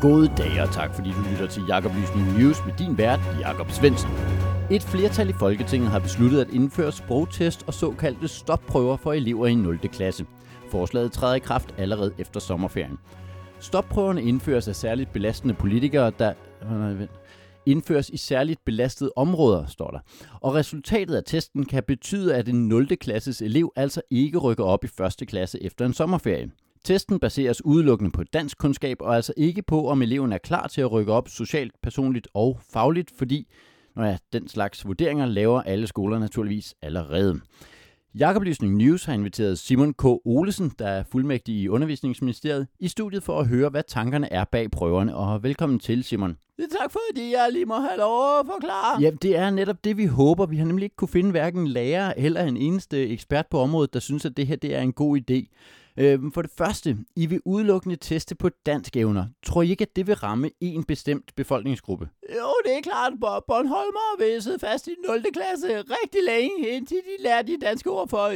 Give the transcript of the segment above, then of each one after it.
God dag og tak, fordi du lytter til Jakob Lysning News med din vært, Jakob Svendsen. Et flertal i Folketinget har besluttet at indføre sprogtest og såkaldte stopprøver for elever i 0. klasse. Forslaget træder i kraft allerede efter sommerferien. Stopprøverne indføres af særligt belastende politikere, der indføres i særligt belastede områder, står der. Og resultatet af testen kan betyde, at en 0. klasses elev altså ikke rykker op i 1. klasse efter en sommerferie. Testen baseres udelukkende på dansk kundskab og altså ikke på, om eleven er klar til at rykke op socialt, personligt og fagligt, fordi når ja, den slags vurderinger laver alle skoler naturligvis allerede. Jakoblysning News har inviteret Simon K. Olesen, der er fuldmægtig i Undervisningsministeriet, i studiet for at høre, hvad tankerne er bag prøverne. Og velkommen til, Simon. Tak fordi jeg lige må have lov at forklare. Ja, det er netop det, vi håber. Vi har nemlig ikke kunne finde hverken lærer eller en eneste ekspert på området, der synes, at det her det er en god idé. Øhm, for det første, I vil udelukkende teste på dansk evner. Tror I ikke, at det vil ramme en bestemt befolkningsgruppe? Jo, det er klart. Bornholmer vil sidde fast i 0. klasse rigtig længe, indtil de lærer de danske ord for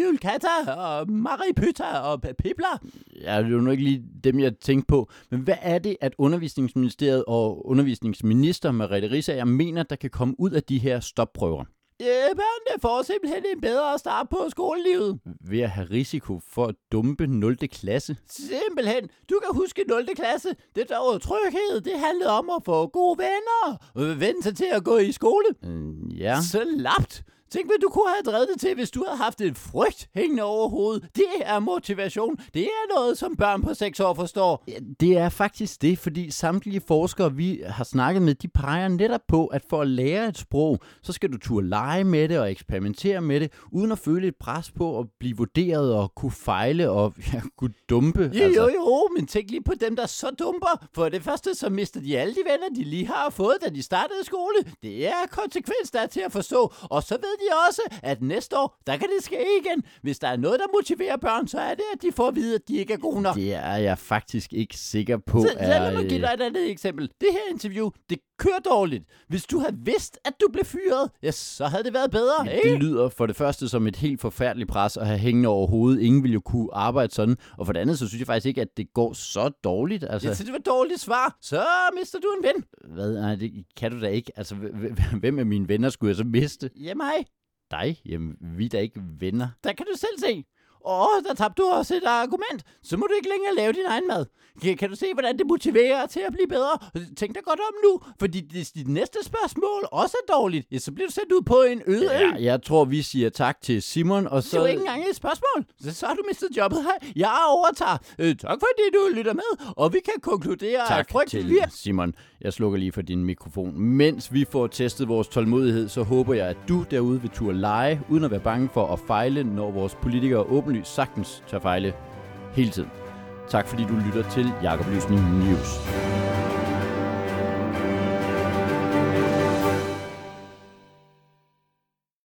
Julkata og Maripytta og Pibler. Ja, det er jo nok ikke lige dem, jeg tænkte på. Men hvad er det, at Undervisningsministeriet og undervisningsminister Mariette Risager mener, der kan komme ud af de her stopprøver? Ja, børnene får simpelthen en bedre start på skolelivet. Ved at have risiko for at dumpe 0. klasse? Simpelthen. Du kan huske 0. klasse. Det der var tryghed. Det handlede om at få gode venner. Og vende sig til at gå i skole. Mm, ja. Så lapt. Tænk, hvad du kunne have drevet det til, hvis du havde haft et frygt hængende over hovedet. Det er motivation. Det er noget, som børn på 6 år forstår. Ja, det er faktisk det, fordi samtlige forskere, vi har snakket med, de peger netop på, at for at lære et sprog, så skal du turde lege med det og eksperimentere med det, uden at føle et pres på at blive vurderet og kunne fejle og ja, kunne dumpe. Jo, altså. jo, jo, men tænk lige på dem, der så dumper. For det første, så mister de alle de venner, de lige har fået, da de startede skole. Det er konsekvens, der er til at forstå. Og så ved de også, at næste år, der kan det ske igen. Hvis der er noget, der motiverer børn, så er det, at de får at vide, at de ikke er gode nok. Det er jeg faktisk ikke sikker på. Så, er... lad mig give dig et andet eksempel. Det her interview, det kører dårligt. Hvis du havde vidst, at du blev fyret, ja, så havde det været bedre, Ja, ikke? det lyder for det første som et helt forfærdeligt pres at have hængende over hovedet. Ingen ville jo kunne arbejde sådan. Og for det andet, så synes jeg faktisk ikke, at det går så dårligt. Altså, Ja, så det var et dårligt svar. Så mister du en ven. hvad? Nej, det kan du da ikke. Altså, hvem af mine venner skulle jeg så miste? Ja, mig. Dig? Jamen, vi er da ikke venner. Der kan du selv se. Åh, der tabte du også et argument. Så må du ikke længere lave din egen mad. Kan, du se, hvordan det motiverer til at blive bedre? Tænk dig godt om nu, fordi hvis dit næste spørgsmål også er dårligt, ja, så bliver du sendt ud på en øde ø. Ja, jeg tror, vi siger tak til Simon, og Så... Det er jo ikke engang et spørgsmål. Så, så har du mistet jobbet her. Jeg overtager. Øh, tak fordi du lytter med, og vi kan konkludere, at Tak frygt til virker. Simon. Jeg slukker lige for din mikrofon. Mens vi får testet vores tålmodighed, så håber jeg, at du derude vil turde lege, uden at være bange for at fejle, når vores politikere åbenlyst sagtens tør fejle hele tiden. Tak fordi du lytter til Jakob Løsning News.